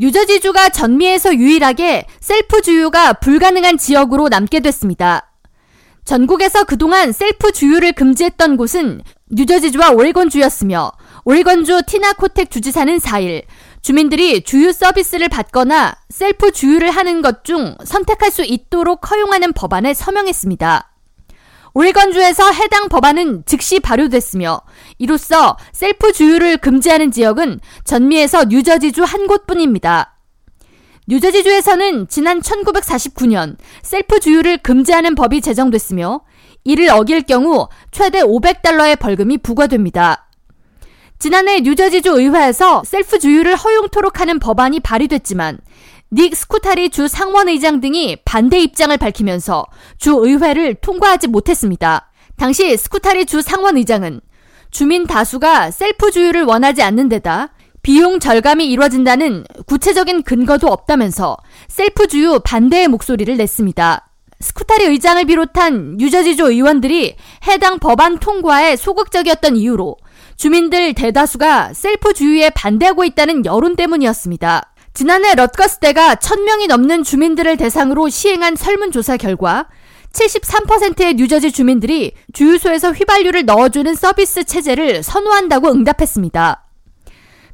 뉴저지주가 전미에서 유일하게 셀프 주유가 불가능한 지역으로 남게 됐습니다. 전국에서 그동안 셀프 주유를 금지했던 곳은 뉴저지주와 오레곤주였으며 오레곤주 티나 코텍 주지사는 4일 주민들이 주유 서비스를 받거나 셀프 주유를 하는 것 중 선택할 수 있도록 허용하는 법안에 서명했습니다. 오레건주에서 해당 법안은 즉시 발효됐으며 이로써 셀프 주유를 금지하는 지역은 전미에서 뉴저지주 한 곳뿐입니다. 뉴저지주에서는 지난 1949년 셀프 주유를 금지하는 법이 제정됐으며 이를 어길 경우 최대 500달러의 벌금이 부과됩니다. 지난해 뉴저지주 의회에서 셀프 주유를 허용토록 하는 법안이 발의됐지만 닉 스쿠타리 주 상원의장 등이 반대 입장을 밝히면서 주 의회를 통과하지 못했습니다. 당시 스쿠타리 주 상원의장은 주민 다수가 셀프 주유를 원하지 않는 데다 비용 절감이 이루어진다는 구체적인 근거도 없다면서 셀프 주유 반대의 목소리를 냈습니다. 스쿠타리 의장을 비롯한 뉴저지주 의원들이 해당 법안 통과에 소극적이었던 이유로 주민들 대다수가 셀프 주유에 반대하고 있다는 여론 때문이었습니다. 지난해 럿거스대가 1000명이 넘는 주민들을 대상으로 시행한 설문조사 결과 73%의 뉴저지 주민들이 주유소에서 휘발유를 넣어주는 서비스 체제를 선호한다고 응답했습니다.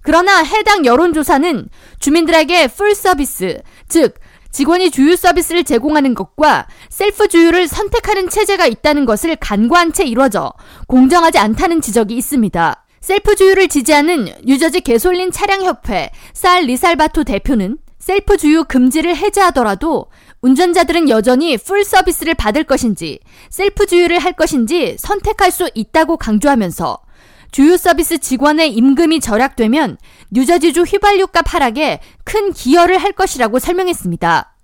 그러나 해당 여론조사는 주민들에게 full service, 즉, 직원이 주유 서비스를 제공하는 것과 셀프 주유를 선택하는 체제가 있다는 것을 간과한 채 이루어져 공정하지 않다는 지적이 있습니다. 셀프 주유를 지지하는 뉴저지 개솔린 차량협회 살 리살바토 대표는 셀프 주유 금지를 해제하더라도 운전자들은 여전히 full service를 받을 것인지 셀프 주유를 할 것인지 선택할 수 있다고 강조하면서 주유 서비스 직원의 임금이 절약되면 뉴저지주 휘발유값 하락에 큰 기여를 할 것이라고 설명했습니다.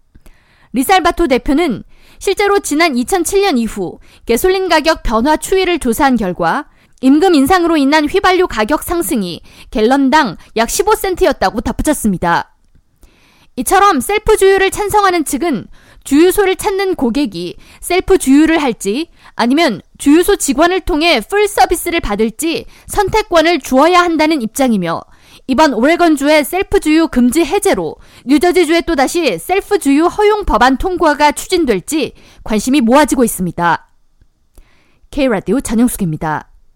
리살바토 대표는 실제로 지난 2007년 이후 개솔린 가격 변화 추이를 조사한 결과 임금 인상으로 인한 휘발유 가격 상승이 갤런당 약 15센트였다고 덧붙였습니다. 이처럼 셀프 주유를 찬성하는 측은 주유소를 찾는 고객이 셀프 주유를 할지 아니면 주유소 직원을 통해 full service를 받을지 선택권을 주어야 한다는 입장이며 이번 오레건주의 셀프 주유 금지 해제로 뉴저지주의 또다시 셀프 주유 허용 법안 통과가 추진될지 관심이 모아지고 있습니다. K라디오 전영숙입니다.